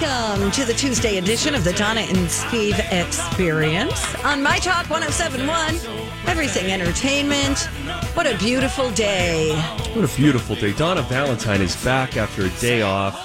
Welcome to the Tuesday edition of the Donna and Steve Experience on My Talk 1071, Everything Entertainment. What a beautiful day. What a beautiful day. Donna Valentine is back after a day off.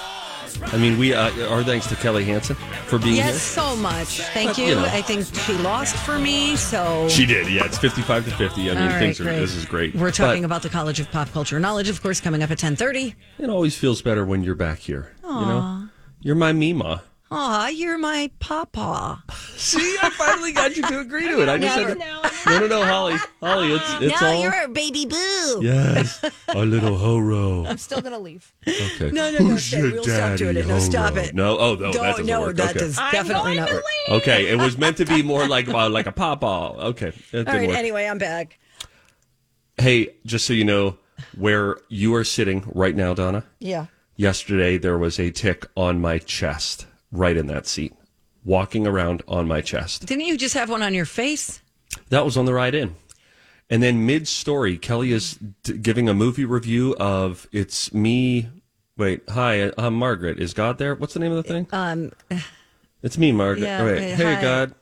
I mean, we uh, our thanks to Kelly Hansen for being Yes, here. so much. Thank Uh, you. you know. I think she lost for me, so. She did, yeah. It's fifty-five to fifty. I mean, right, things are. great. This is great. We're talking But about the College of Pop Culture Knowledge, of course, coming up at 1030. It always feels better when you're back here. You know, you're my Mima. Aw, you're my papa. See, I finally got you to agree to it. I just had to, no, no, no, Holly, Holly, it's it's now all you're a baby boo. yes, our little horo. I'm still gonna leave. Okay, No, no, no, Who's stay. your We'll stop doing daddy, it. No, stop horo? it. No, oh no, that Don't- doesn't no, work. that okay. does I'm definitely going not to work. Okay, it was meant to be more like uh, like a papa. Okay, it didn't All right, work. anyway, I'm back. Hey, just so you know where you are sitting right now, Donna. Yeah. Yesterday there was a tick on my chest, right in that seat, walking around on my chest. Didn't you just have one on your face? That was on the ride in. And then mid story, Kelly is d- giving a movie review of It's Me. Wait, hi, I'm Margaret. Is God there? What's the name of the thing? Um, It's me, Margaret. yeah, Wait, wait, hey, hi. God.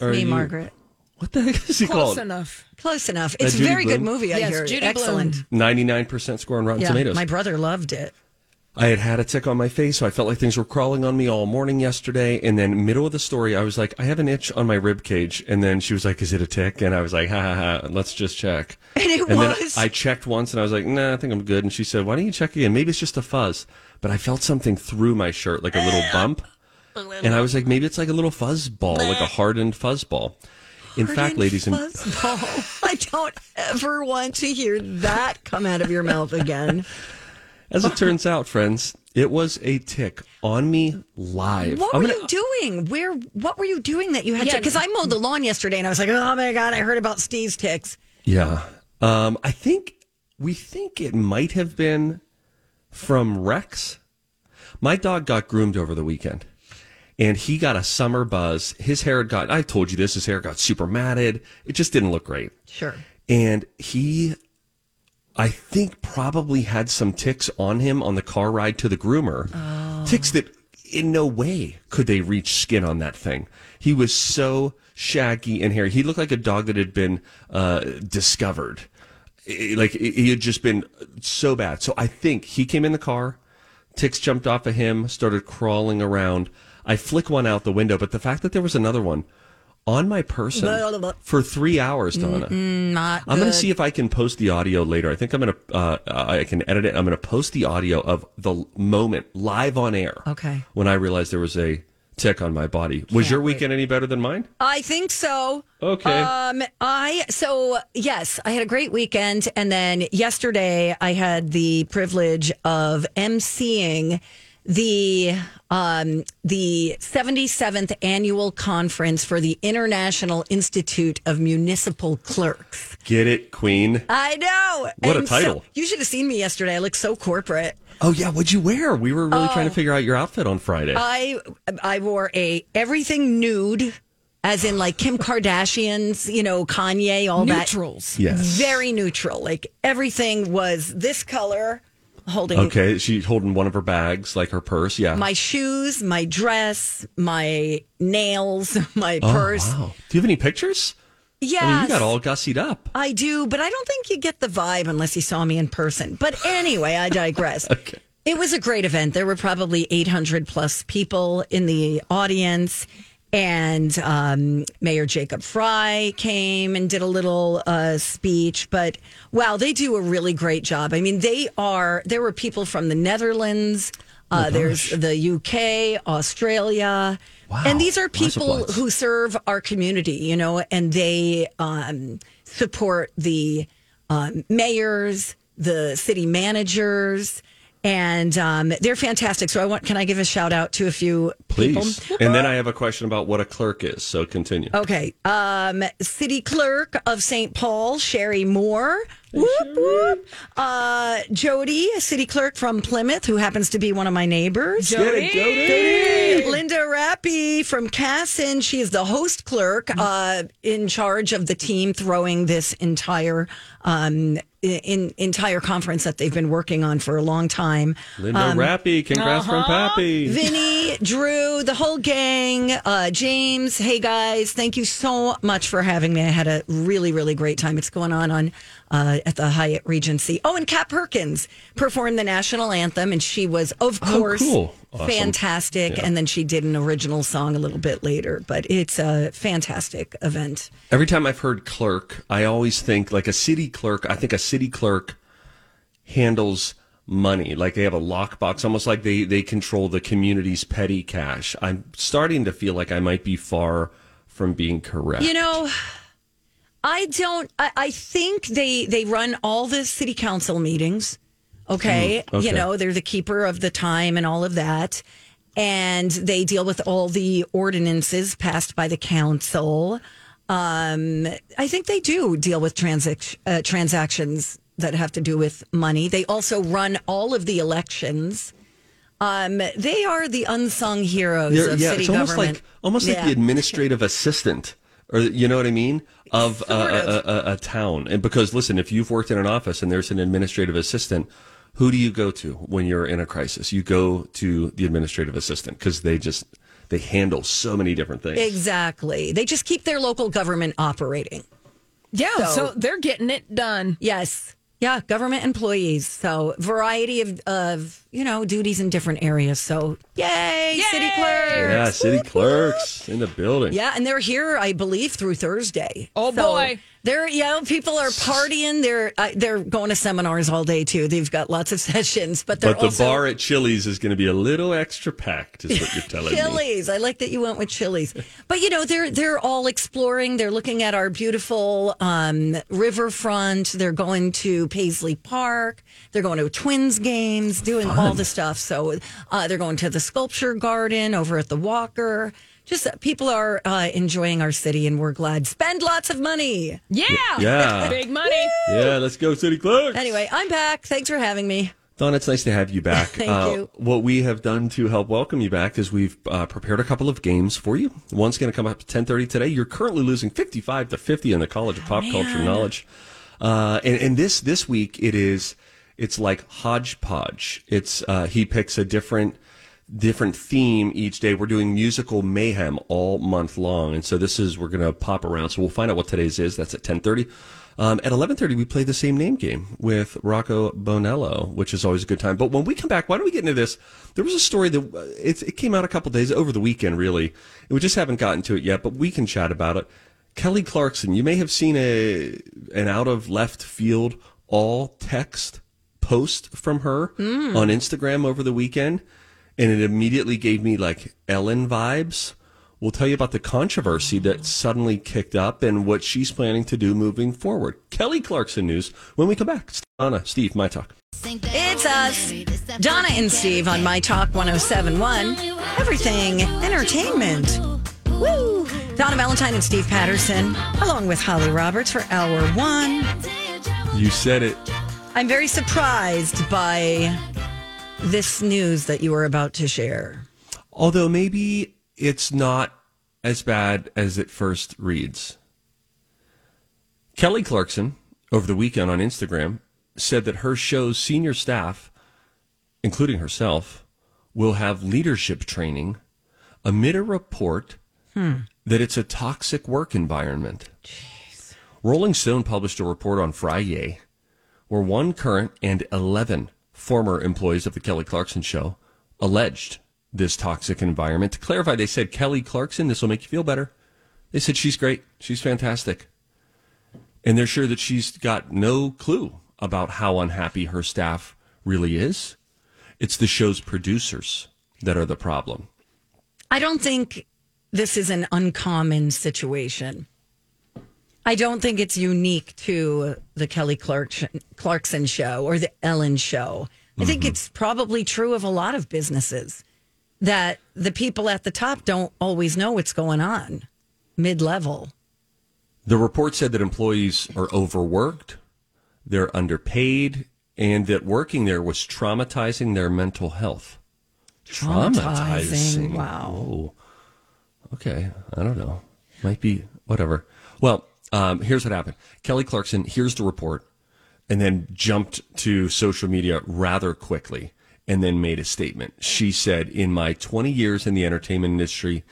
Are me, you- Margaret. What the heck is he Close called? enough. Close enough. It's a Judy very good movie. I Yes, hear. Judy Excellent. 99% score on Rotten Yeah, Tomatoes. my brother loved it. I had had a tick on my face, so I felt like things were crawling on me all morning yesterday. And then, middle of the story, I was like, I have an itch on my rib cage. And then she was like, Is it a tick? And I was like, Ha ha ha, let's just check. And it and was. I checked once and I was like, Nah, I think I'm good. And she said, Why don't you check again? Maybe it's just a fuzz. But I felt something through my shirt, like a little bump. And I was like, Maybe it's like a little fuzz ball, like a hardened fuzz ball. In fact, ladies and. I don't ever want to hear that come out of your mouth again. As it turns out, friends, it was a tick on me live. What I'm were gonna- you doing? Where? What were you doing that you had to? Yeah. Because I mowed the lawn yesterday, and I was like, "Oh my god, I heard about Steve's ticks." Yeah. Um, I think we think it might have been from Rex. My dog got groomed over the weekend and he got a summer buzz. His hair got, I told you this, his hair got super matted. It just didn't look great. Sure. And he, I think, probably had some ticks on him on the car ride to the groomer. Ticks that in no way could they reach skin on that thing. He was so shaggy and hairy. He looked like a dog that had been uh, discovered. Like he had just been so bad. So I think he came in the car, ticks jumped off of him, started crawling around. I flick one out the window, but the fact that there was another one on my person for three hours, Donna. Not. I'm going to see if I can post the audio later. I think I'm going to, uh, I can edit it. I'm going to post the audio of the moment live on air. Okay. When I realized there was a tick on my body. Was your weekend any better than mine? I think so. Okay. Um, I so yes, I had a great weekend, and then yesterday I had the privilege of emceeing the um the 77th annual conference for the International Institute of Municipal Clerks. Get it, Queen. I know. What a And so- title. you should have seen me yesterday. I look so corporate. Oh yeah, what'd you wear? We were really Oh. trying to figure out your outfit on Friday. I I wore a everything nude, as in like Kim Kardashian's, you know, Kanye, all that. Neutrals. yes. Very neutral. Like everything was this color, holding Okay, she's holding one of her bags, like her purse. Yeah. my shoes, my dress, my nails, my oh, purse. wow. Do you have any pictures? Yeah, I mean, you got all gussied up. I do, but I don't think you get the vibe unless you saw me in person. But anyway, I digress. Okay. It was a great event. There were probably 800 plus people in the audience. And um, Mayor Jacob Fry came and did a little uh, speech. But wow, they do a really great job. I mean, they are. There were people from the Netherlands. Uh, there's the UK, Australia, Wow. and these are people who serve our community. You know, and they um, support the um, mayors, the city managers. And um, they're fantastic. So I want. Can I give a shout out to a few Please. people? And then I have a question about what a clerk is. So continue. Okay. Um, City Clerk of St. Paul, Shari Moore. Whoop, whoop. Uh, Jody, City Clerk from Plymouth, who happens to be one of my neighbors. Get it, Jody. Linda Rappy from Kasson. She is the host clerk uh, in charge of the team throwing this entire um, in, entire conference that they've been working on for a long time. Linda Rappy, congrats from Pappy. Vinny, Drew, the whole gang, uh, James. Hey guys, thank you so much for having me. I had a really, really great time. It's going on on uh, at the Hyatt Regency. Oh, and Kat Perkins performed the national anthem, and she was, of Oh, course, cool. Awesome. fantastic. Yeah. And then she did an original song a little bit later. But it's a fantastic event. Every time I've heard clerk, I always think like a city clerk. I think a city clerk handles money. Like they have a lockbox, almost like they, they control the community's petty cash. I'm starting to feel like I might be far from being correct. You know, I don't. I, I think they they run all the city council meetings. Okay? Mm, okay. you know they're the keeper of the time and all of that, and they deal with all the ordinances passed by the council. Um, I think they do deal with transac- uh, transactions that have to do with money. They also run all of the elections. Um, they are the unsung heroes They're- of yeah, city it's almost government. like almost like the administrative assistant, or you know what I mean, of, a, a, a, a town. And because listen, if you've worked in an office and there's an administrative assistant, who do you go to when you're in a crisis? You go to the administrative assistant because they just they handle so many different things. Exactly. They just keep their local government operating. Yeah, So- so, they're getting it done. Yes. Yeah, government employees. So variety of, of you know duties in different areas. So yay, yay! city clerks. Yeah, city clerks in the building. Yeah, and they're here, I believe, through Thursday. Oh, So boy. They're yeah, people are partying. They're uh, they're going to seminars all day too. They've got lots of sessions, but they're But the also bar at Chili's is going to be a little extra packed, is what you're telling me. Chili's. I like that you went with Chili's. But you know, they're they're all exploring. They're looking at our beautiful um, riverfront. They're going to Paisley Park. They're going to Twins games, doing all the stuff. So uh, they're going to the sculpture garden over at the Walker. Just uh, people are uh, enjoying our city, and we're glad. Spend lots of money. Yeah. Yeah. Big money. Yeah, let's go, city clerks. Anyway, I'm back. Thanks for having me. Don, it's nice to have you back. Thank Uh, you. What we have done to help welcome you back is we've uh, prepared a couple of games for you. One's going to come up at ten thirty today. You're currently losing fifty five to fifty in the College of Pop Culture Knowledge, uh, and, and this this week it is it's like hodgepodge. It's uh, he picks a different different theme each day. We're doing musical mayhem all month long, and so this is we're going to pop around. So we'll find out what today's is. That's at ten thirty. Um, at eleven thirty, we play the same name game with Rocco Bonello, which is always a good time. But when we come back, why don't we get into this? There was a story that uh, it, it came out a couple days over the weekend, really, and we just haven't gotten to it yet. But we can chat about it. Kelly Clarkson, you may have seen a an out of left field all text post from her on Instagram over the weekend, and it immediately gave me like Ellen vibes. We'll tell you about the controversy that suddenly kicked up and what she's planning to do moving forward. Kelly Clarkson news when we come back. Donna, Steve, my talk. It's us, Donna and Steve on My Talk 1071. Everything entertainment. Woo! Donna Valentine and Steve Patterson, along with Holly Roberts for hour one. You said it. I'm very surprised by this news that you were about to share. Although maybe it's not as bad as it first reads. Kelly Clarkson, over the weekend on Instagram, said that her show's senior staff, including herself, will have leadership training amid a report hmm. that it's a toxic work environment. Rolling Stone published a report on Friday where one current and 11 former employees of the Kelly Clarkson show alleged this toxic environment. To clarify, they said Kelly Clarkson, this will make you feel better. They said she's great. She's fantastic. And they're sure that she's got no clue about how unhappy her staff really is. It's the show's producers that are the problem. I don't think this is an uncommon situation. I don't think it's unique to the Kelly Clarkson, Clarkson show or the Ellen show. I think mm-hmm. it's probably true of a lot of businesses that the people at the top don't always know what's going on mid level. The report said that employees are overworked, they're underpaid, and that working there was traumatizing their mental health. Traumatizing, wow. Whoa. Okay. I don't know. Might be whatever. Well, um, here's what happened. Kelly Clarkson, here's the report, and then jumped to social media rather quickly and then made a statement. She said, In my 20 years in the entertainment industry,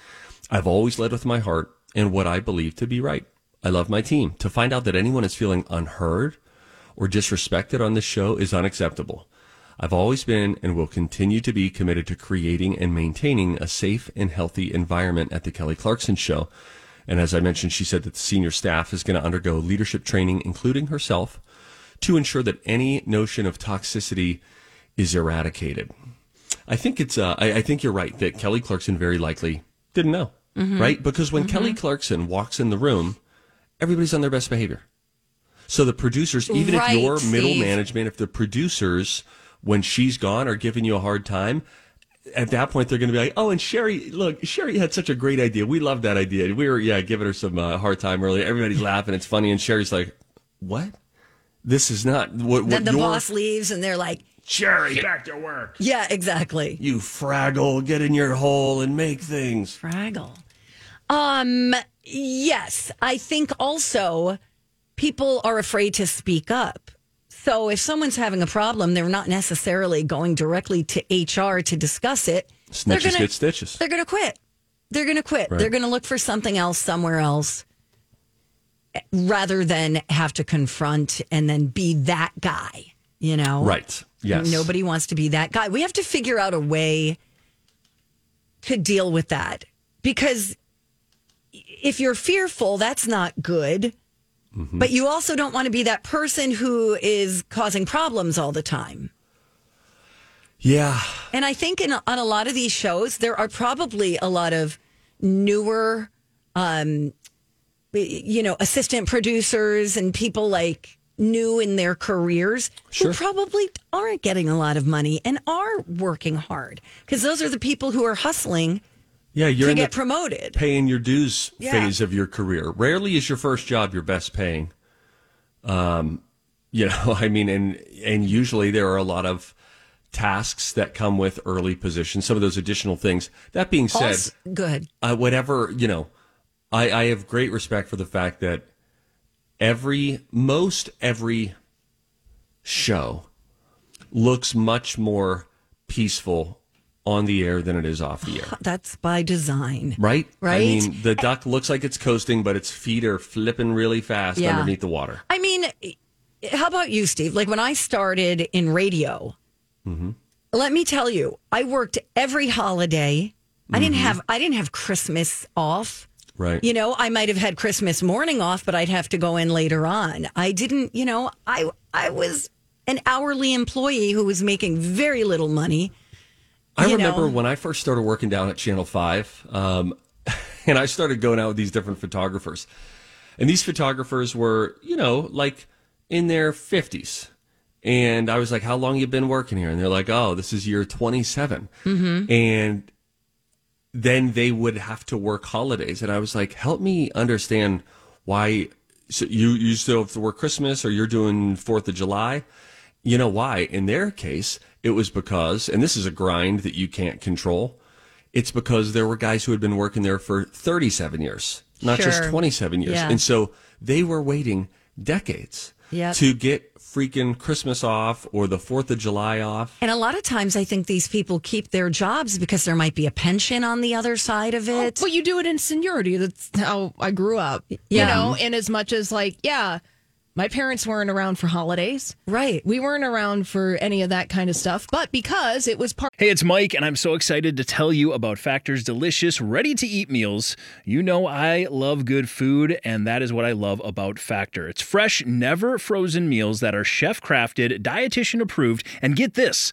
I've always led with my heart and what I believe to be right. I love my team. To find out that anyone is feeling unheard or disrespected on this show is unacceptable. I've always been and will continue to be committed to creating and maintaining a safe and healthy environment at the Kelly Clarkson Show. And as I mentioned, she said that the senior staff is going to undergo leadership training, including herself, to ensure that any notion of toxicity is eradicated. I think it's. Uh, I, I think you're right that Kelly Clarkson very likely didn't know, right? Because when Kelly Clarkson walks in the room, everybody's on their best behavior. So the producers, even Right, if you're middle Steve. management, if the producers, when she's gone, are giving you a hard time, at that point they're going to be like, "Oh, and Sherry, look, Sherry had such a great idea. We love that idea. We were, yeah, giving her some uh, hard time earlier. Everybody's laughing. It's funny." And Sherry's like, "What? This is not what, what Then the your boss leaves and they're like, Sherry back to work. yeah, exactly. You fraggle, get in your hole and make things." Fraggle. Um, yes, I think also people are afraid to speak up. So if someone's having a problem, they're not necessarily going directly to HR to discuss it. They're Snitches gonna- get stitches. They're going to quit. They're going to quit. Right. They're going to look for something else somewhere else rather than have to confront and then be that guy, you know? Right. Yes. Nobody wants to be that guy. We have to figure out a way to deal with that because if you're fearful, that's not good. Mm-hmm. But you also don't want to be that person who is causing problems all the time. Yeah. And I think in, on a lot of these shows, there are probably a lot of newer, um, you know, assistant producers and people like new in their careers Sure. who probably aren't getting a lot of money and are working hard because those are the people who are hustling Yeah, you're to in get the promoted. paying your dues Yeah. phase of your career. Rarely is your first job your best paying. Um, you know, I mean, and and usually there are a lot of tasks that come with early positions. Some of those additional things. That being said, Also- good. uh, whatever you know, I, I have great respect for the fact that every most every show looks much more peaceful on the air than it is off the air. That's by design. Right? Right. I mean, the duck looks like it's coasting, but its feet are flipping really fast Yeah. underneath the water. I mean, how about you, Steve? Like when I started in radio, mm-hmm. let me tell you, I worked every holiday. I didn't mm-hmm. have I didn't have Christmas off. Right. You know, I might have had Christmas morning off, but I'd have to go in later on. I didn't, you know, I I was an hourly employee who was making very little money. I remember know. when I first started working down at Channel 5, um, and I started going out with these different photographers. And these photographers were, you know, like in their 50s. And I was like, How long you been working here? And they're like, Oh, this is year 27. Mm-hmm. And then they would have to work holidays. And I was like, Help me understand why. So you, you still have to work Christmas or you're doing 4th of July? You know why? In their case, it was because, and this is a grind that you can't control. It's because there were guys who had been working there for 37 years, not just 27 years. Yeah. And so they were waiting decades Yep. to get freaking Christmas off or the 4th of July off. And a lot of times I think these people keep their jobs because there might be a pension on the other side of oh, it. Well, you do it in seniority. That's how I grew up. You know, in as much as like, yeah, My parents weren't around for holidays. Right. We weren't around for any of that kind of stuff, but because it was part Hey, it's Mike, and I'm so excited to tell you about Factor's delicious, ready to eat meals. You know, I love good food, and that is what I love about Factor. It's fresh, never frozen meals that are chef crafted, dietitian approved, and get this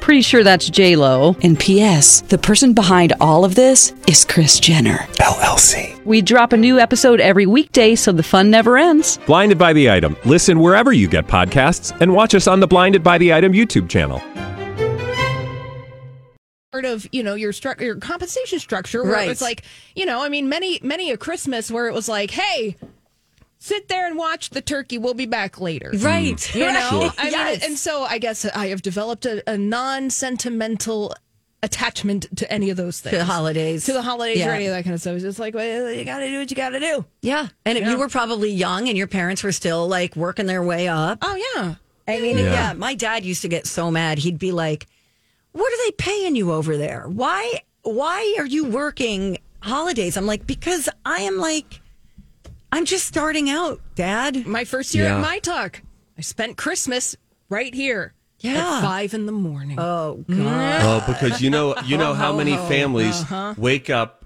Pretty sure that's J Lo. And P.S. The person behind all of this is Kris Jenner LLC. We drop a new episode every weekday, so the fun never ends. Blinded by the item. Listen wherever you get podcasts, and watch us on the Blinded by the Item YouTube channel. part of you know your stru- your compensation structure where Right. it's like you know i mean many many a christmas where it was like hey sit there and watch the turkey we'll be back later mm. Right. you know Sure. i mean and so i guess i have developed a, a non-sentimental attachment to any of those things To the holidays. to the holidays Yeah. or any of that kind of stuff it's just like well, you gotta do what you gotta do Yeah. And if you were probably young and your parents were still like working their way up. oh yeah I mean, yeah. Yeah. my dad used to get so mad. He'd be like, "What are they paying you over there? Why why are you working holidays?" I'm like, "Because I am like I'm just starting out, dad." my first year Yeah. at my talk i spent christmas right here Yeah. at five in the morning Oh god. Oh, because you know, you know how many families Uh-huh. wake up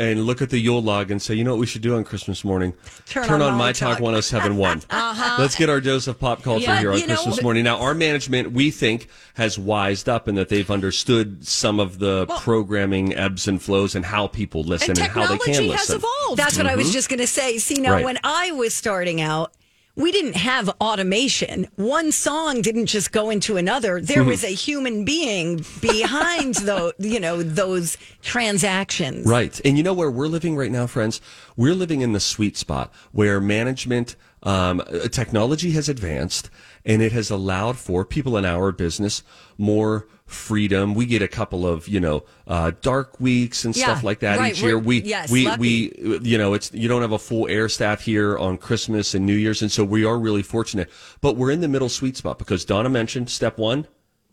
and look at the Yule log and say, you know what we should do on Christmas morning? Turn on on My My Talk Talk." 1071. Uh-huh. Let's get our dose of pop culture Yeah, here on you know- Christmas morning. Now, our management, we think, has wised up in that they've understood some of the programming ebbs and flows and how people listen and and, how they can technology listen. has evolved That's what I was mm-hmm. just going to say. See, now Right. when I was starting out, we didn't have automation. One song didn't just go into another. There was a human being behind those, you know, those transactions. Right. And you know where we're living right now, friends? We're living in the sweet spot where management, um, uh, technology has advanced and it has allowed for people in our business more freedom. We get a couple of, you know, uh, dark weeks and Yeah, stuff like that right. each year. We're- We, yes, we, lucky. we, you know, it's, you don't have a full air staff here on Christmas and New Year's. And so we are really fortunate, but we're in the middle sweet spot because Donna mentioned step one,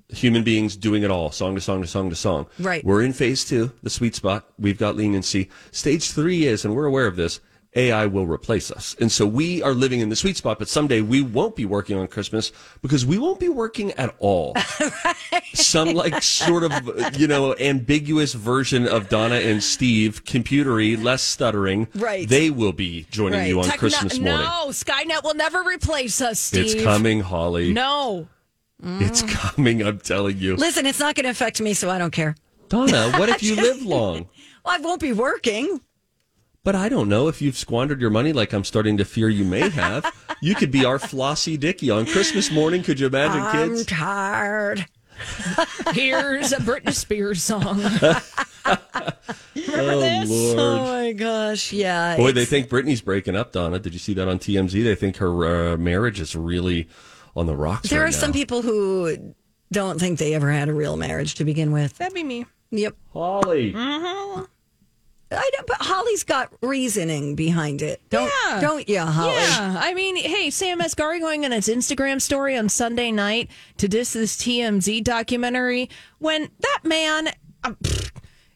human beings doing it all, song to song to song to song. Right. We're in phase two, the sweet spot. We've got leniency. Stage three is, and we're aware of this, AI will replace us. And so we are living in the sweet spot, but someday we won't be working on Christmas because we won't be working at all. Some like sort of, you know, ambiguous version of Donna and Steve, computery, less stuttering. Right. They will be joining Right. you on Techno- Christmas morning. No, Skynet will never replace us, Steve. It's coming, Holly. No. It's mm. coming, I'm telling you. Listen, it's not going to affect me, so I don't care. Donna, what if you live long? Well, I won't be working. But I don't know if you've squandered your money like I'm starting to fear you may have. you could be our Flossie Dicky on Christmas morning. Could you imagine, I'm kids? tired. Here's a Britney Spears song. oh, Lord. Oh my gosh, yeah. Boy, they think Britney's breaking up, Donna. Did you see that on TMZ? They think her uh, marriage is really on the rocks there right are some people who don't think they ever had a real marriage to begin with. That'd be me. Yep. Holly. I know, but Holly's got reasoning behind it. Don't Yeah. don't you, Holly? Yeah, I mean, hey, Sam Asghari going on his Instagram story on Sunday night to diss this TMZ documentary when that man uh, pfft,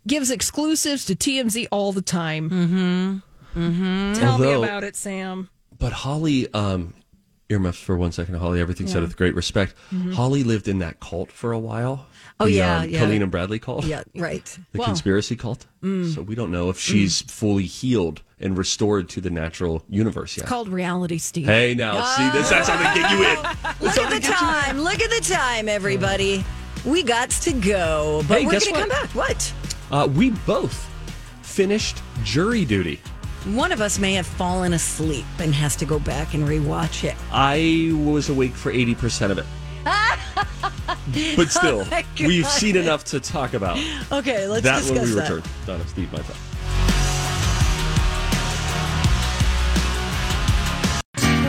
gives exclusives to TMZ all the time. Mm-hmm. Mm-hmm. Tell me about it, Sam. But Holly, um, earmuffs for one second, Holly. Everything said with great respect. Holly lived in that cult for a while. Oh, the, yeah, um, yeah. Colleen and Bradley cult. Yeah, right. the Well- conspiracy cult. So we don't know if she's fully healed and restored to the natural universe yet. Called reality, Steve. Hey, now see this? That's how they get you in. Look at the time. Look at the time, everybody. we got to go, but Hey, we're going to come back. What? Uh, we both finished jury duty. One of us may have fallen asleep and has to go back and rewatch it. I was awake for 80% of it. but still, Oh we've seen enough to talk about. Okay, let's that discuss when we that. return. Donna, Steve, my time.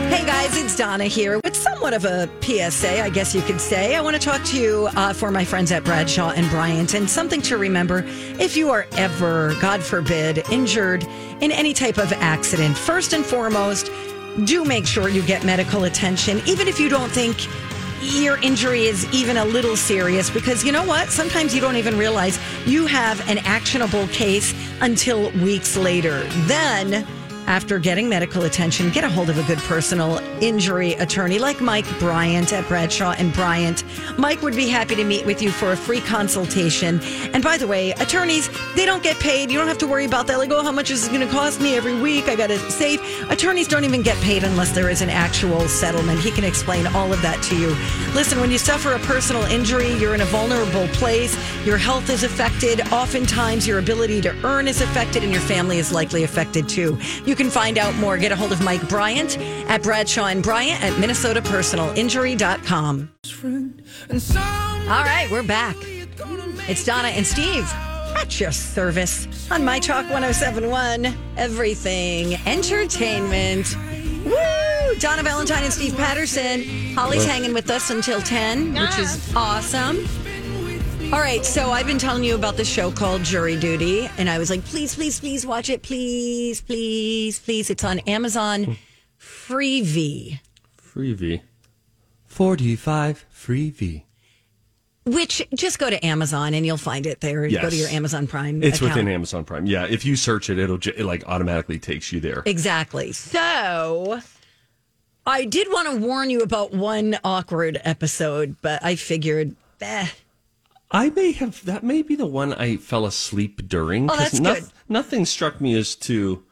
Hey guys, it's Donna here with somewhat of a PSA, I guess you could say. I want to talk to you uh, for my friends at Bradshaw and Bryant, and something to remember if you are ever, God forbid, injured in any type of accident. First and foremost, do make sure you get medical attention, even if you don't think your injury is even a little serious because you know what? Sometimes you don't even realize you have an actionable case until weeks later. Then, after getting medical attention, get a hold of a good personal injury attorney like Mike Bryant at Bradshaw and Bryant. Mike would be happy to meet with you for a free consultation. And by the way, attorneys, they don't get paid. You don't have to worry about that. Like, oh, how much is it going to cost me every week? I got to save. Attorneys don't even get paid unless there is an actual settlement. He can explain all of that to you. Listen, when you suffer a personal injury, you're in a vulnerable place. Your health is affected. Oftentimes, your ability to earn is affected, and your family is likely affected too. You can find out more. Get a hold of Mike Bryant at Bradshaw and Bryant at MinnesotaPersonalInjury.com. All right, we're back. It's Donna and Steve at your service on My Talk 1071, Everything Entertainment. Woo! Donna Valentine and Steve Patterson. Holly's hanging with us until 10, which is awesome. All right, so I've been telling you about this show called Jury Duty, and I was like, please, please, please watch it. Please, please, please. It's on Amazon Freevee. Freebie. 45 Freebie. Which just go to Amazon and you'll find it there. Go to your Amazon Prime. It's account. within Amazon Prime. Yeah, if you search it, it'll ju- it like automatically takes you there. Exactly. So I did want to warn you about one awkward episode, but I figured, eh. I may have that may be the one I fell asleep during. Oh, 'cause that's noth- good. Nothing struck me as too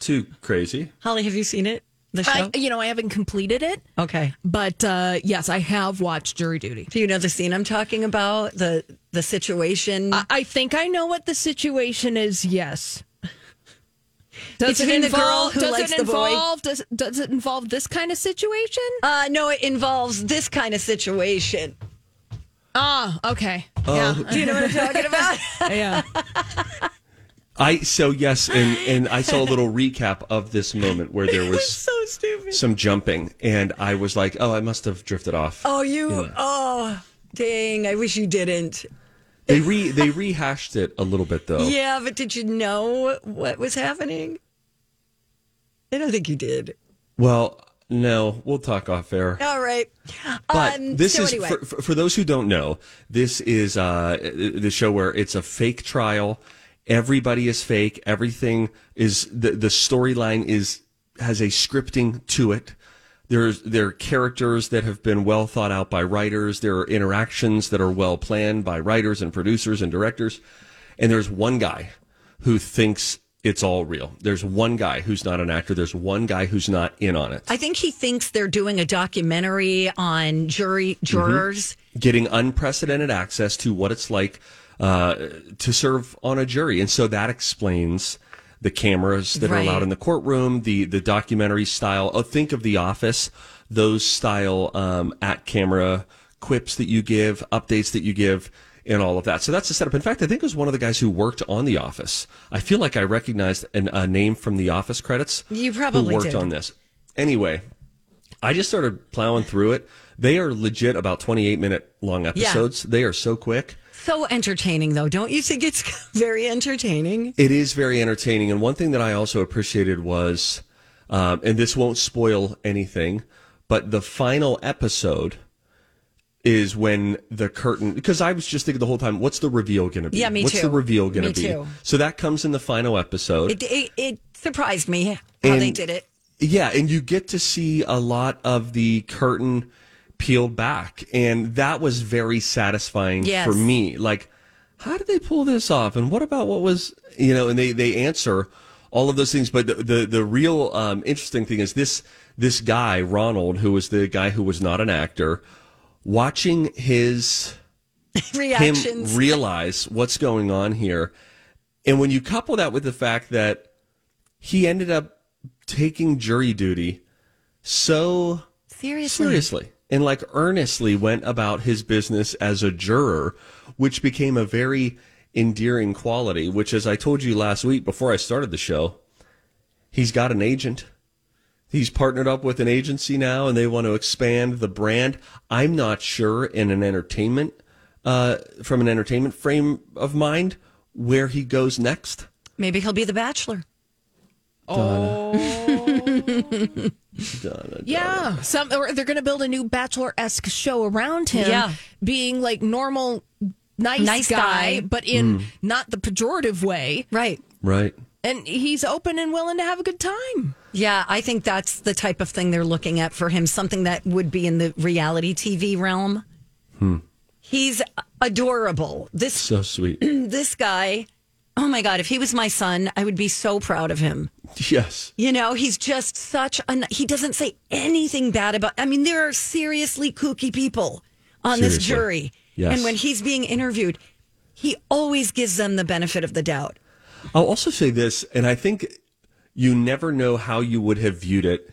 too crazy. Holly, have you seen it? The show? I, you know, I haven't completed it, okay. but uh, yes, I have watched Jury Duty. Do you know the scene I'm talking about? The the situation? I, I think I know what the situation is. Yes. Does Between the girl involve- who does likes it the boy? involve, Does, does it involve this kind of situation? uh, no, it involves this kind of situation. Ah, okay. Oh. Yeah. Do you know what I'm talking about? yeah. I so yes, and and I saw a little recap of this moment where there was so stupid. some jumping, and I was like, oh, I must have drifted off. Oh, you. Yeah. Oh, dang! I wish you didn't. They re they rehashed it a little bit though. Yeah, but did you know what was happening? I don't think you did. Well, no, we'll talk off air. All right. But Um, this so is anyway. for, for, for those who don't know. This is uh, the show where it's a fake trial. Everybody is fake. Everything is the the storyline is has a scripting to it. There's there are characters that have been well thought out by writers. There are interactions that are well planned by writers and producers and directors. And there's one guy who thinks it's all real. There's one guy who's not an actor. There's one guy who's not in on it. I think he thinks they're doing a documentary on jury Mm-hmm. jurors. getting unprecedented access to what it's like uh, to serve on a jury, and so that explains the cameras that are allowed in the courtroom, the the documentary style. Oh, think of The Office, those style um, at camera quips that you give, updates that you give. And all of that. So that's the setup. In fact, I think it was one of the guys who worked on The Office. I feel like I recognized an, a name from The Office credits. You probably who worked did. on this. Anyway, I just started plowing through it. They are legit about 28 minute long episodes. They are so quick. So entertaining, though. Don't you think it's very entertaining? It is very entertaining. And one thing that I also appreciated was, um, and this won't spoil anything, but the final episode is when the curtain, because I was just thinking the whole time, what's the reveal going to be? Yeah, me what's too. the reveal going Me to be? too. So that comes in the final episode. It, it, it surprised me how And- they did it. Yeah, and you get to see a lot of the curtain peeled back, and that was very satisfying Yes. for me. Like, how did they pull this off? And what about what was you know? And they they answer all of those things, but the the, the real um, interesting thing is this this guy Ronald, who was the guy who was not an actor, watching his Reactions. him realize what's going on here. And when you couple that with the fact that he ended up taking jury duty so Seriously. seriously and like earnestly went about his business as a juror, which became a very endearing quality, which, as I told you last week before I started the show, he's got an agent. He's partnered up with an agency now and they want to expand the brand. I'm not sure in an entertainment, uh, from an entertainment frame of mind, where he goes next. Maybe he'll be the bachelor. Donna, Yeah, some or they're going to build a new bachelor esque show around him. Yeah. being like normal, nice, Nice guy, guy. but in not the pejorative way. Right. Right. And he's open and willing to have a good time. Yeah, I think that's the type of thing they're looking at for him, something that would be in the reality TV realm. Hmm. He's adorable. This So sweet. this guy, oh my god, if he was my son, I would be so proud of him. yes. You know, he's just such a he doesn't say anything bad about I mean, there are seriously kooky people on this jury. Yes. And when he's being interviewed, he always gives them the benefit of the doubt. I'll also say this, and I think you never know how you would have viewed it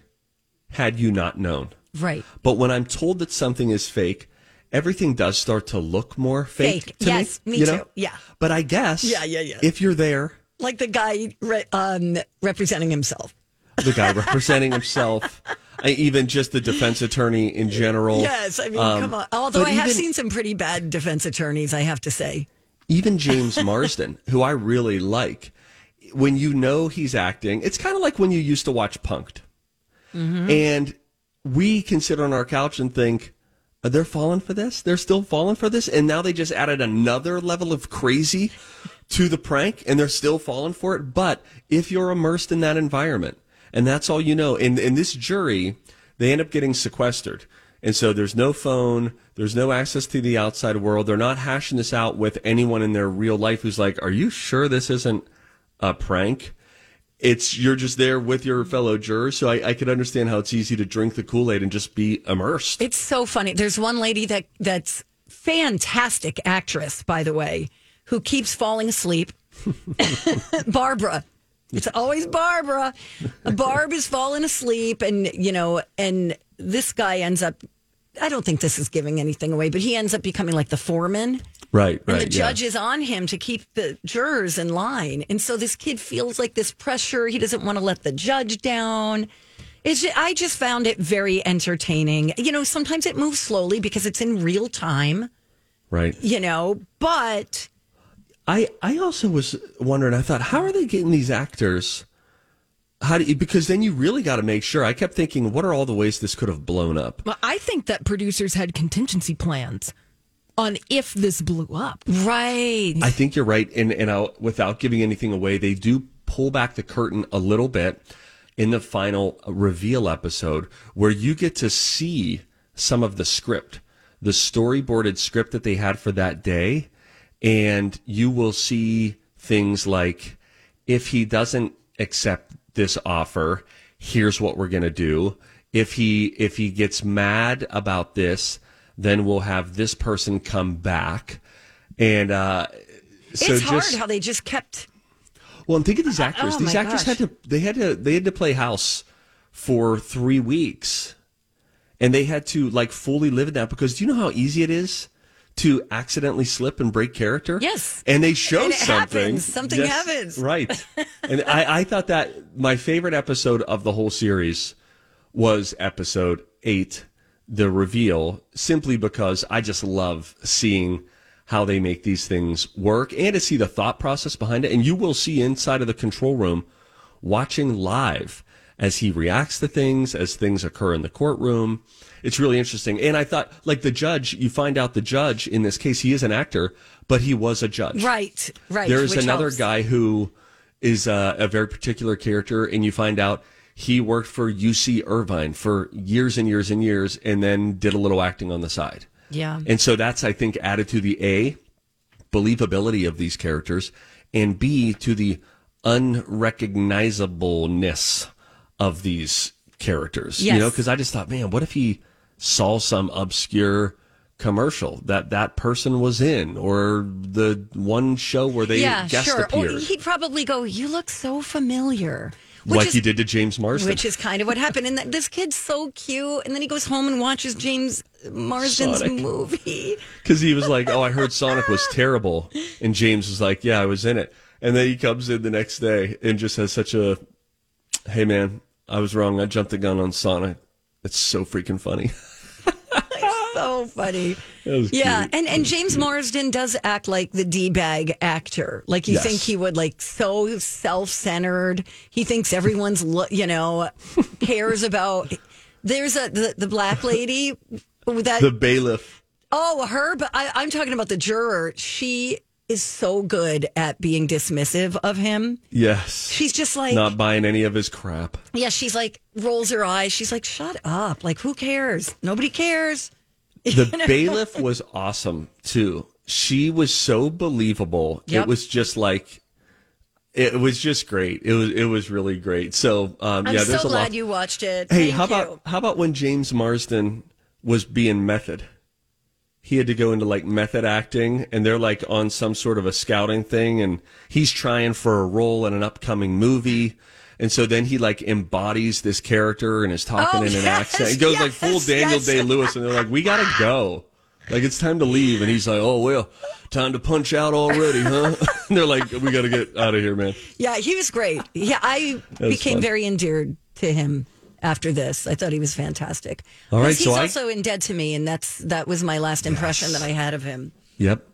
had you not known. Right. But when I'm told that something is fake, everything does start to look more fake, Fake. to Yes, me. me you too. know? Yeah. But I guess Yeah, yeah, yeah. if you're there, Like the guy re- um, representing himself. the guy representing himself, I, even just the defense attorney in general. Yes, I mean, um, come on. Although I have even- seen some pretty bad defense attorneys, I have to say. even James Marsden, who I really like, when you know he's acting, it's kind of like when you used to watch Punked. Mm-hmm. And we can sit on our couch and think, "Are they're falling for this? They're still falling for this? And now they just added another level of crazy to the prank and they're still falling for it. But if you're immersed in that environment and that's all you know, and, and this jury, they end up getting sequestered. And so there's no phone, there's no access to the outside world. They're not hashing this out with anyone in their real life who's like, Are you sure this isn't a prank? It's you're just there with your fellow jurors. So I, I could understand how it's easy to drink the Kool-Aid and just be immersed. It's so funny. There's one lady that that's fantastic actress, by the way, who keeps falling asleep. Barbara. It's always Barbara. Barb is falling asleep, and you know, and this guy ends up. I don't think this is giving anything away, but he ends up becoming like the foreman. Right, right. And the yeah. judge is on him to keep the jurors in line. And so this kid feels like this pressure. He doesn't want to let the judge down. It's ju- I just found it very entertaining. You know, sometimes it moves slowly because it's in real time, Right. you know, but I I also was wondering. I thought, how are they getting these actors? How do you, because then you really got to make sure. I kept thinking, what are all the ways this could have blown up? Well, I think that producers had contingency plans on if this blew up. right. I think you're right, and and I'll, without giving anything away, they do pull back the curtain a little bit in the final reveal episode, where you get to see some of the script, the storyboarded script that they had for that day, and you will see things like if he doesn't accept this offer, here's what we're going to do. If he if he gets mad about this, then we'll have this person come back. And uh so it's hard just how they just kept. well, and think of these actors. oh these actors gosh. had to they had to they had to play house for 3 weeks. And they had to like fully live in that because do you know how easy it is to accidentally slip and break character? Yes. And they show And something. happens. Something happens. Right. and I, I thought that my favorite episode of the whole series was episode eight, the reveal, simply because I just love seeing how they make these things work and to see the thought process behind it. And you will see inside of the control room watching live as he reacts to things, as things occur in the courtroom. It's really interesting. And I thought, like the judge, you find out the judge in this case, he is an actor, but he was a judge. Right, right. There's another helps. guy who is a, a very particular character, and you find out he worked for UC Irvine for years and years and years, and then did a little acting on the side. Yeah. And so that's, I think, added to the A, believability of these characters, and B, to the unrecognizableness of these characters. Yes. You know, because I just thought, man, what if he saw some obscure commercial that that person was in or the one show where they yeah, guest sure. Or appeared. he'd probably go, "You look so familiar," which like is, he did to James Marsden. which is kind of what happened. And that, this kid's so cute. And then he goes home and watches James Marsden's Sonic. movie. Because he was like, "Oh, I heard Sonic was terrible," and James was like, "Yeah, I was in it." And then he comes in the next day and just has such a, "Hey, man, I was wrong. I jumped the gun on Sonic. It's so freaking funny." so funny. Yeah, cute. and and James Marsden does act like the d bag actor. Like you Yes. think he would like so self centered. He thinks everyone's lo- you know cares about. There's a the, the black lady that the bailiff. oh her, but I, I'm talking about the juror. She is so good at being dismissive of him. Yes. She's just like not buying any of his crap. yeah. She's like rolls her eyes. She's like shut up. Like who cares? Nobody cares. The You know? bailiff was awesome too. She was so believable. Yep. It was just like it was just great. It was it was really great. So um, I'm yeah, so there's a glad lot. you watched it. Hey, Thank how you. about how about when James Marsden was being method? He had to go into like method acting, and they're like on some sort of a scouting thing, and he's trying for a role in an upcoming movie. And so then he like embodies this character and is talking Oh, in an yes, accent. He goes like full Daniel yes. Day Lewis, and they're like, "We gotta go, like it's time to leave." And he's like, "Oh well, time to punch out already, huh?" and they're like, "We gotta get out of here, man." Yeah, he was great. Yeah, I became fun. very endeared to him after this. I thought he was fantastic. All right, he's so I- also in Dead to Me, and that's that was my last impression that I had of him. Yep.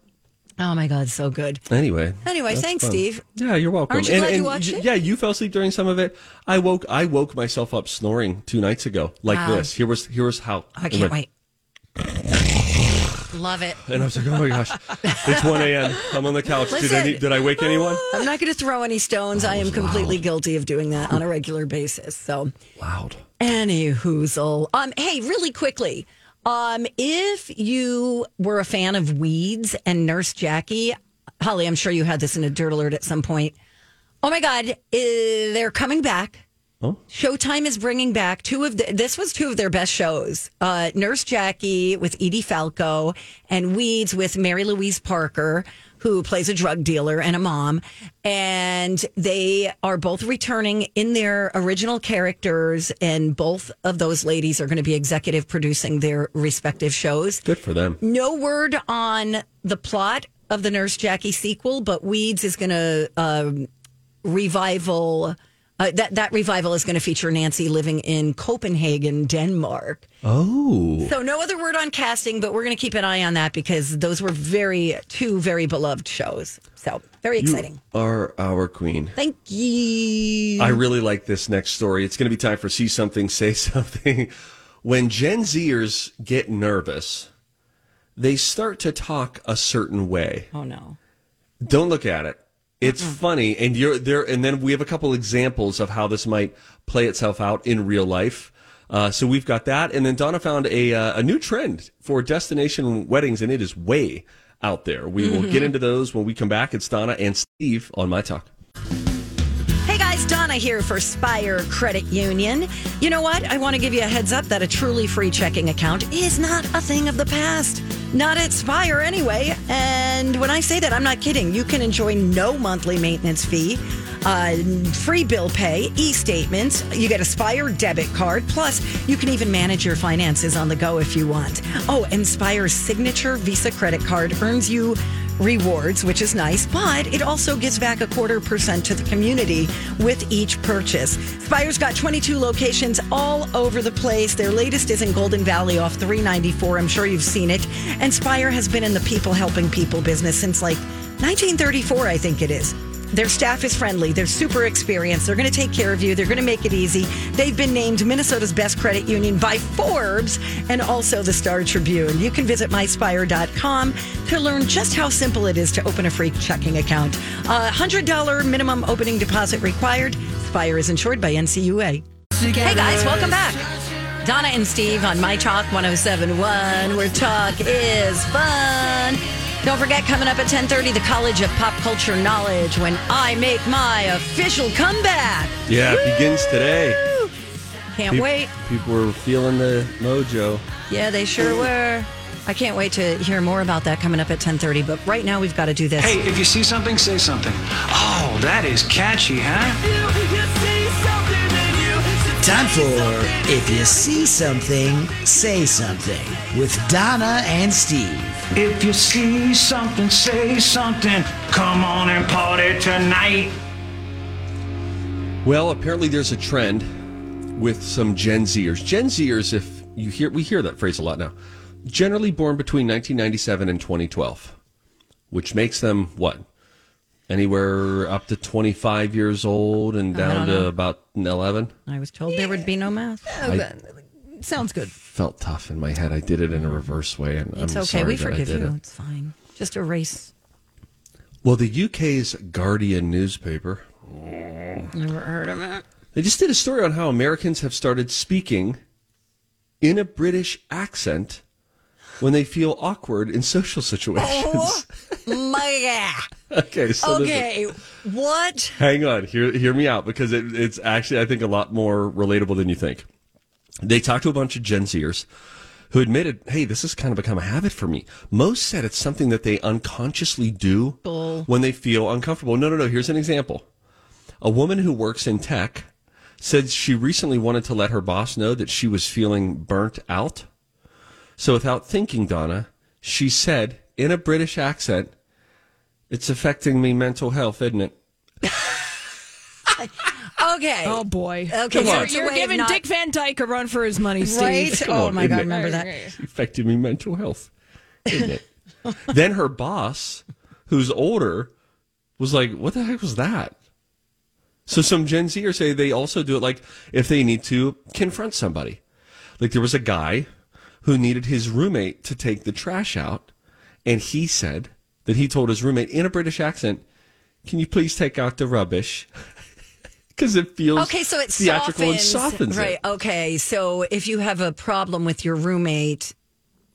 Oh my God, so good. Anyway. Anyway, thanks, fun. Steve. Yeah, you're welcome. Aren't you glad you watched it? Yeah, you fell asleep during some of it. I woke. I woke myself up snoring two nights ago, like Wow. this. Here was. Here was how. I can't went. wait. Love it. And I was like, oh my gosh, it's one a.m. I'm on the couch. Did, any, did I wake anyone? I'm not going to throw any stones. I am completely guilty of doing that on a regular basis. So, Loud. any hoozle. Um, hey, really quickly. Um, if you were a fan of Weeds and Nurse Jackie, Holly, I'm sure you had this in a dirt alert at some point. Oh my God, uh, they're coming back. Oh. Showtime is bringing back two of the, this was two of their best shows. Uh, Nurse Jackie with Edie Falco and Weeds with Mary Louise Parker, who plays a drug dealer and a mom. And they are both returning in their original characters. And both of those ladies are going to be executive producing their respective shows. Good for them. No word on the plot of the Nurse Jackie sequel, but Weeds is going to um, revival. Uh, that that revival is going to feature Nancy living in Copenhagen, Denmark. Oh. So no other word on casting, but we're going to keep an eye on that because those were very two very beloved shows. So very exciting. You are our queen. Thank you. I really like this next story. It's going to be time for See Something, Say Something. When Gen Zers get nervous, they start to talk a certain way. oh no. Don't look at it. It's funny, and you're there. And then we have a couple examples of how this might play itself out in real life. Uh, so we've got that, and then Donna found a uh, a new trend for destination weddings, and it is way out there. We will get into those when we come back. It's Donna and Steve on my talk. Hey guys, Donna here for Spire Credit Union. You know what? I want to give you a heads up that a truly free checking account is not a thing of the past. Not at Spire anyway. And when I say that, I'm not kidding. You can enjoy no monthly maintenance fee, uh, free bill pay, e statements. You get a Spire debit card. Plus, you can even manage your finances on the go if you want. Oh, and Spire's signature Visa credit card earns you rewards, which is nice, but it also gives back a quarter percent to the community with each purchase. Spire's got 22 locations all over the place. Their latest is in Golden Valley off 394. I'm sure you've seen it. And Spire has been in the people helping people business since like 1934, I think it is. Their staff is friendly. They're super experienced. They're going to take care of you. They're going to make it easy. They've been named Minnesota's best credit union by Forbes and also the Star Tribune. You can visit myspire.com to learn just how simple it is to open a free checking account. Uh, $100 minimum opening deposit required. Spire is insured by NCUA. Hey guys, welcome back. Donna and Steve on My Talk 1071, where talk is fun. Don't forget, coming up at 1030, the College of Pop Culture Knowledge when I make my official comeback. Yeah, it begins today. Can't Peop- wait. People were feeling the mojo. Yeah, they sure were. I can't wait to hear more about that coming up at 10:30, but right now we've got to do this. Hey, if you see something, say something. Oh, that is catchy, huh? Time for If You See Something, Say Something with Donna and Steve. If you see something, say something. Come on and party tonight. Well, apparently there's a trend with some Gen Zers. Gen Zers, if you hear, we hear that phrase a lot now. Generally born between 1997 and 2012, which makes them what? Anywhere up to 25 years old and down to about 11. I was told there would be no math. I Sounds good. felt tough in my head. I did it in a reverse way, and It's I'm okay. sorry We that I forgive did you. it. It's fine. Just erase. Well, the UK's Guardian newspaper Never heard of it. They just did a story on how Americans have started speaking in a British accent when they feel awkward in social situations. Oh My god. okay, so this is- Okay, what? hang on, hear hear me out because it, it's actually I think a lot more relatable than you think. They talked to a bunch of Gen Zers who admitted, "Hey, this has kind of become a habit for me." Most said it's something that they unconsciously do Bull. when they feel uncomfortable. No, no, no. Here's an example. A woman who works in tech said she recently wanted to let her boss know that she was feeling burnt out. So without thinking, Donna, she said in a British accent, "It's affecting me mental health, isn't it?" Okay. Oh boy. Okay, Come so on. it's a You're giving not- Dick Van Dyke a run for his money, Steve. Right? Come oh on, my God, it? remember that. It's affecting me mental health, isn't it? then her boss, who's older, was like, "What the heck was that?" So some Gen Zers say they also do it like if they need to confront somebody. Like there was a guy who needed his roommate to take the trash out, and he said that he told his roommate in a British accent, "Can you please take out the rubbish?" Because it feels Okay, so it theatrical softens, and softens right? it. Okay, so if you have a problem with your roommate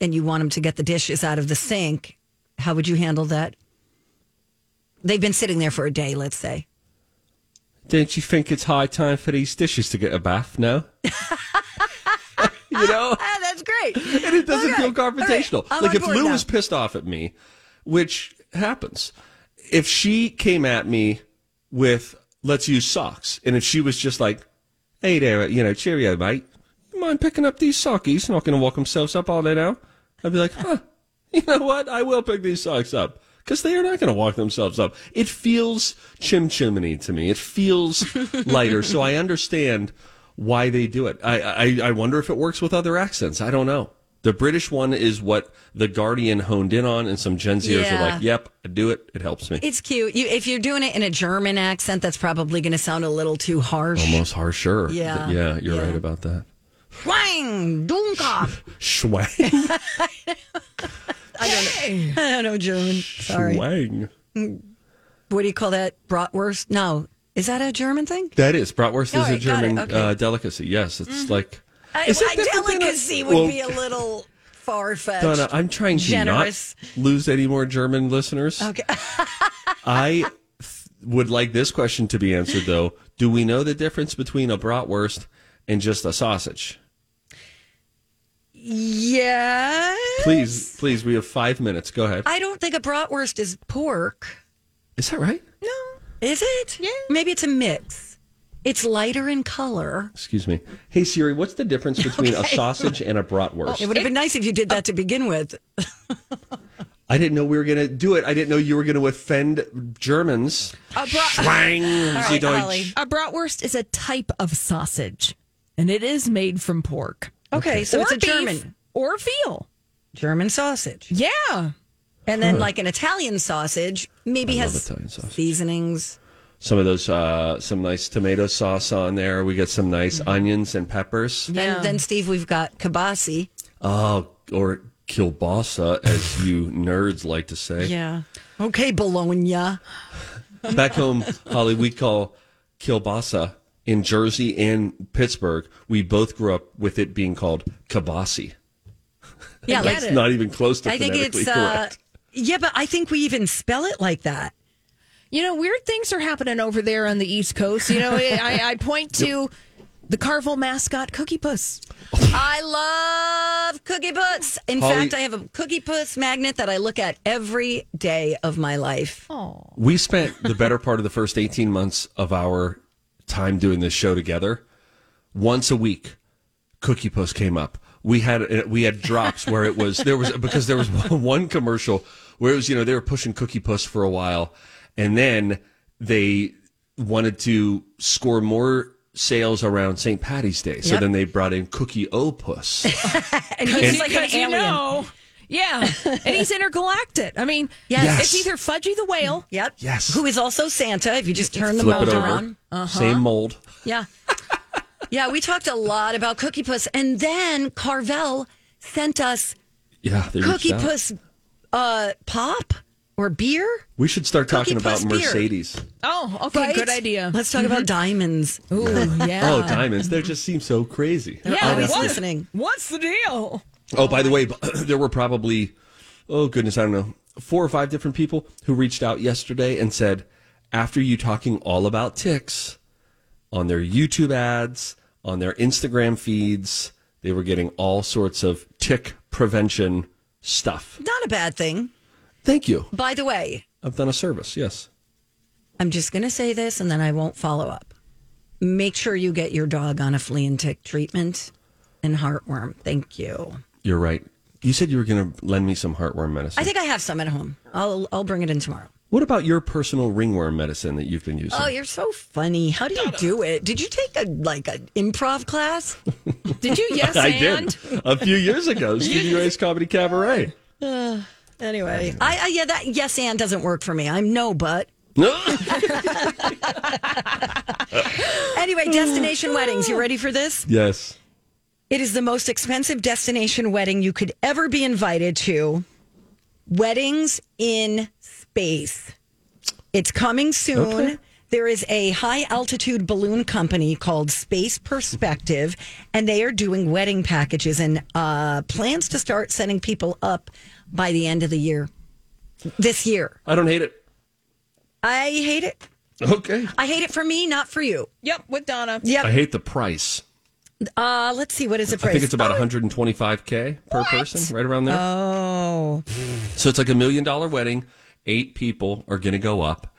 and you want him to get the dishes out of the sink, how would you handle that? They've been sitting there for a day, let's say. Don't you think it's high time for these dishes to get a bath now? you know? Ah, that's great. And it doesn't Okay, feel confrontational. right, like if Lou now. was pissed off at me, which happens, if she came at me with, let's use socks, and if she was just like, hey there, you know, cheerio, mate, you mind picking up these sockies? Not going to walk themselves up all day now. I'd be like, huh, you know what? I will pick these socks up. Because they are not going to walk themselves up. It feels chim chimney to me. It feels lighter. so I understand why they do it. I, I, I wonder if it works with other accents. I don't know. The British one is what the Guardian honed in on, and some Gen Zers Yeah. are like, "Yep, I do it. It helps me." It's cute. You, if you're doing it in a German accent, that's probably going to sound a little too harsh. Almost harsher. Yeah. yeah, you're Yeah. right about that. Schwang, Dunkopf. Schwang, I don't know. I don't know German. Sorry. schwang. What do you call that? Bratwurst? No. Is that a German thing? That is bratwurst All is a. German Okay. Mm-hmm. uh, delicacy. Yes, it's like I, Is it I- different than a- delicacy would Well, be a little far fetched. Donna. I'm trying to generous. not lose any more German listeners. Okay. I th- would like this question to be answered though. Do we know the difference between a bratwurst and just a sausage? Yeah. Please, please, we have five minutes. Go ahead. I don't think a bratwurst is pork. Is that right? No. Is it? Yeah. Maybe it's a mix. It's lighter in color. Excuse me. Hey Siri, what's the difference between a sausage and a bratwurst? It would have been nice if you did that to begin with. I didn't know we were going to do it. I didn't know you were going to offend Germans. A, bra- Schwang, Sie Deutsch. a bratwurst is a type of sausage, and it is made from pork. Okay, so Or it's a beef German. or veal. German sausage. Yeah. And then, like an Italian sausage, maybe I has Italian sausage. seasonings. Some of those, uh, some nice tomato sauce on there. We get some nice Mm-hmm. onions and peppers. And then, Steve, we've got kibasi. Oh, or kielbasa, as you nerds like to say. Yeah. Okay, Bologna. Back home, Holly, we call kielbasa in Jersey and Pittsburgh. We both grew up with it being called kibasi. Yeah, like It's not even close to I think phonetically it's uh, yeah, but I think we even spell it like that. You know, weird things are happening over there on the East Coast. You know, I, I point to the Carvel mascot Cookie Puss. I love Cookie Puss. In Holly- fact, I have a Cookie Puss magnet that I look at every day of my life. Oh. We spent the better part of the first 18 months of our time doing this show together. Once a week, Cookie Puss came up. We had uh, we had drops where it was there was because there was one commercial where it was you know they were pushing Cookie Puss for a while, and then they wanted to score more sales around St. Patty's Day. So Yep. then they brought in Cookie O'Puss. And Because he's like an because you alien. know, yeah, and he's intergalactic. I mean, Yes. Yes. it's either Fudgie the whale. Yep. Yes. Who is also Santa if you just turn the Flip mold it over. around. Same mold. Yeah. yeah, we talked a lot about Cookie Puss. And then Carvel sent us Yeah, they reached Cookie out. Puss uh, pop or beer. We should start talking about Puss beer. Mercedes. Oh, okay, Right? good idea. Let's talk about mm-hmm. diamonds. Ooh, yeah. Oh, diamonds. They just seem so crazy. Yeah, always what- listening. What's the deal? Oh, by the way, there were probably, oh goodness, I don't know, four or five different people who reached out yesterday and said, after you talking all about ticks on their YouTube ads, on their Instagram feeds, they were getting all sorts of tick prevention stuff. Not a bad thing. Thank you. By the way, I've done a service, yes. I'm just going to say this and then I won't follow up. Make sure you get your dog on a flea and tick treatment and heartworm. Thank you. You're right. You said you were going to lend me some heartworm medicine. I think I have some at home. I'll I'll bring it in tomorrow. what about your personal ringworm medicine that you've been using? Oh, you're so funny. How do you do it? Did you take a like an improv class? Did you yes I and? did a few years ago. Stevie Ray's Comedy Cabaret. Uh, anyway, I, I yeah that yes and doesn't work for me. I'm no but. Anyway, destination weddings. You ready for this? yes. It is the most expensive destination wedding you could ever be invited to. Weddings in space. It's coming soon. Okay. There is a high altitude balloon company called Space Perspective, and they are doing wedding packages and uh, plans to start sending people up by the end of the year. This year. I don't hate it. I hate it. Okay. I hate it for me, not for you. Yep, with Donna. Yep. I hate the price. Uh, let's see. What is the price? I think it's about 125k per person, right around there. Oh. So it's like a million dollar wedding. Eight people are going to go up.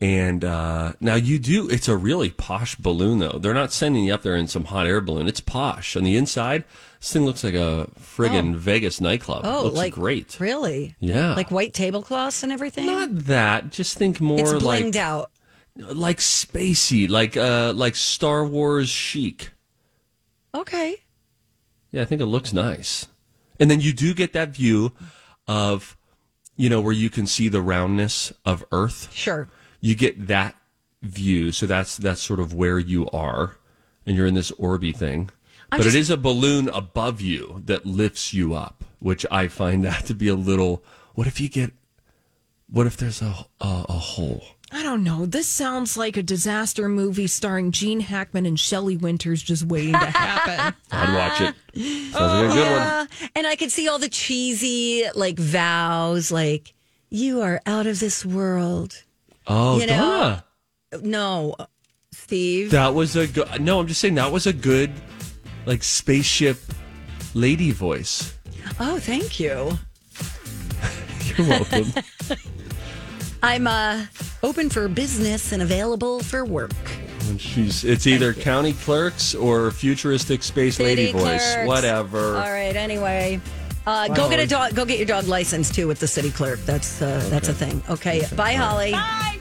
And uh, now you do, it's a really posh balloon, though. They're not sending you up there in some hot air balloon. It's posh. On the inside, this thing looks like a friggin' Vegas nightclub. Oh, looks like great. Really? Yeah. Like white tablecloths and everything? Not that. Just think more it's like blinged out. like spacey, like uh, like Star Wars chic. Okay. Yeah, I think it looks nice. And then you do get that view of, you know, where you can see the roundness of Earth. Sure. You get that view. So that's that's sort of where you are, and you're in this orby thing. But just- it is a balloon above you that lifts you up, which I find that to be a little. What if you get? What if there's a a, a hole? I don't know. This sounds like a disaster movie starring Gene Hackman and Shelley Winters just waiting to happen. I'd watch it. Sounds like a good oh, one. Yeah. And I could see all the cheesy like vows, like you are out of this world. Oh, You know? Donna. No, Steve. That was a good. No, I'm just saying that was a good, like spaceship lady voice. Oh, thank you. You're welcome. I'm uh open for business and available for work. And she's it's either county clerks or futuristic space lady voice. clerks. Whatever. All right. Anyway, uh, go get a dog. Go get your dog license too with the city clerk. That's uh, that's a thing. Okay. Bye, Holly. Bye.